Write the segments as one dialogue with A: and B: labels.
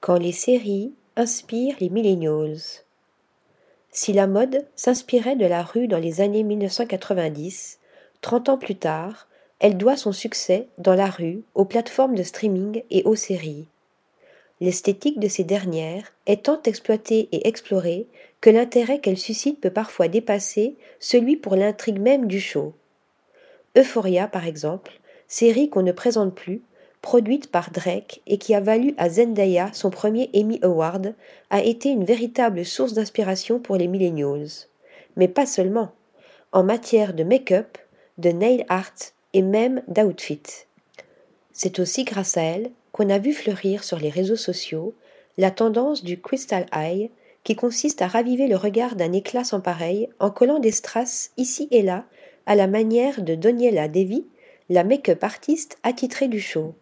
A: quand les séries inspirent les millennials. Si la mode s'inspirait de la rue dans les années 1990, 30 ans plus tard, elle doit son succès dans la rue aux plateformes de streaming et aux séries. L'esthétique de ces dernières est tant exploitée et explorée que l'intérêt qu'elle suscite peut parfois dépasser celui pour l'intrigue même du show. Euphoria, par exemple, série qu'on ne présente plus, produite par Drake et qui a valu à Zendaya son premier Emmy Award, a été une véritable source d'inspiration pour les millennials. Mais pas seulement. En matière de make-up, de nail art et même d'outfit. C'est aussi grâce à elle qu'on a vu fleurir sur les réseaux sociaux la tendance du crystal eye qui consiste à raviver le regard d'un éclat sans pareil en collant des strass ici et là à la manière de Doniela Devi, la make-up artiste attitrée du show.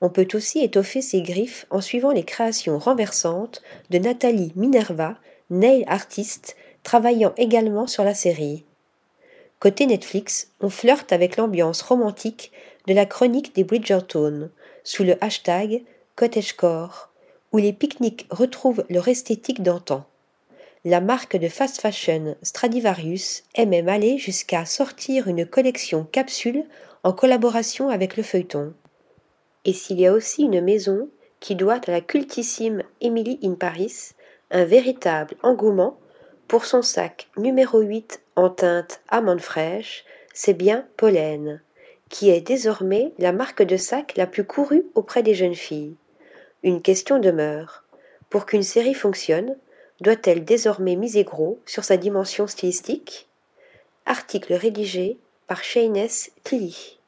A: On peut aussi étoffer ses griffes en suivant les créations renversantes de Nathalie Minerva, nail artiste, travaillant également sur la série. Côté Netflix, on flirte avec l'ambiance romantique de la chronique des Bridgerton, sous le hashtag cottagecore, où les pique-niques retrouvent leur esthétique d'antan. La marque de fast fashion Stradivarius est même allée jusqu'à sortir une collection capsule en collaboration avec le feuilleton. Et s'il y a aussi une maison qui doit à la cultissime Emily in Paris un véritable engouement pour son sac numéro 8 en teinte amande fraîche, c'est bien Pollen, qui est désormais la marque de sac la plus courue auprès des jeunes filles. Une question demeure. Pour qu'une série fonctionne, doit-elle désormais miser gros sur sa dimension stylistique? Article rédigé par Shayness Tilly.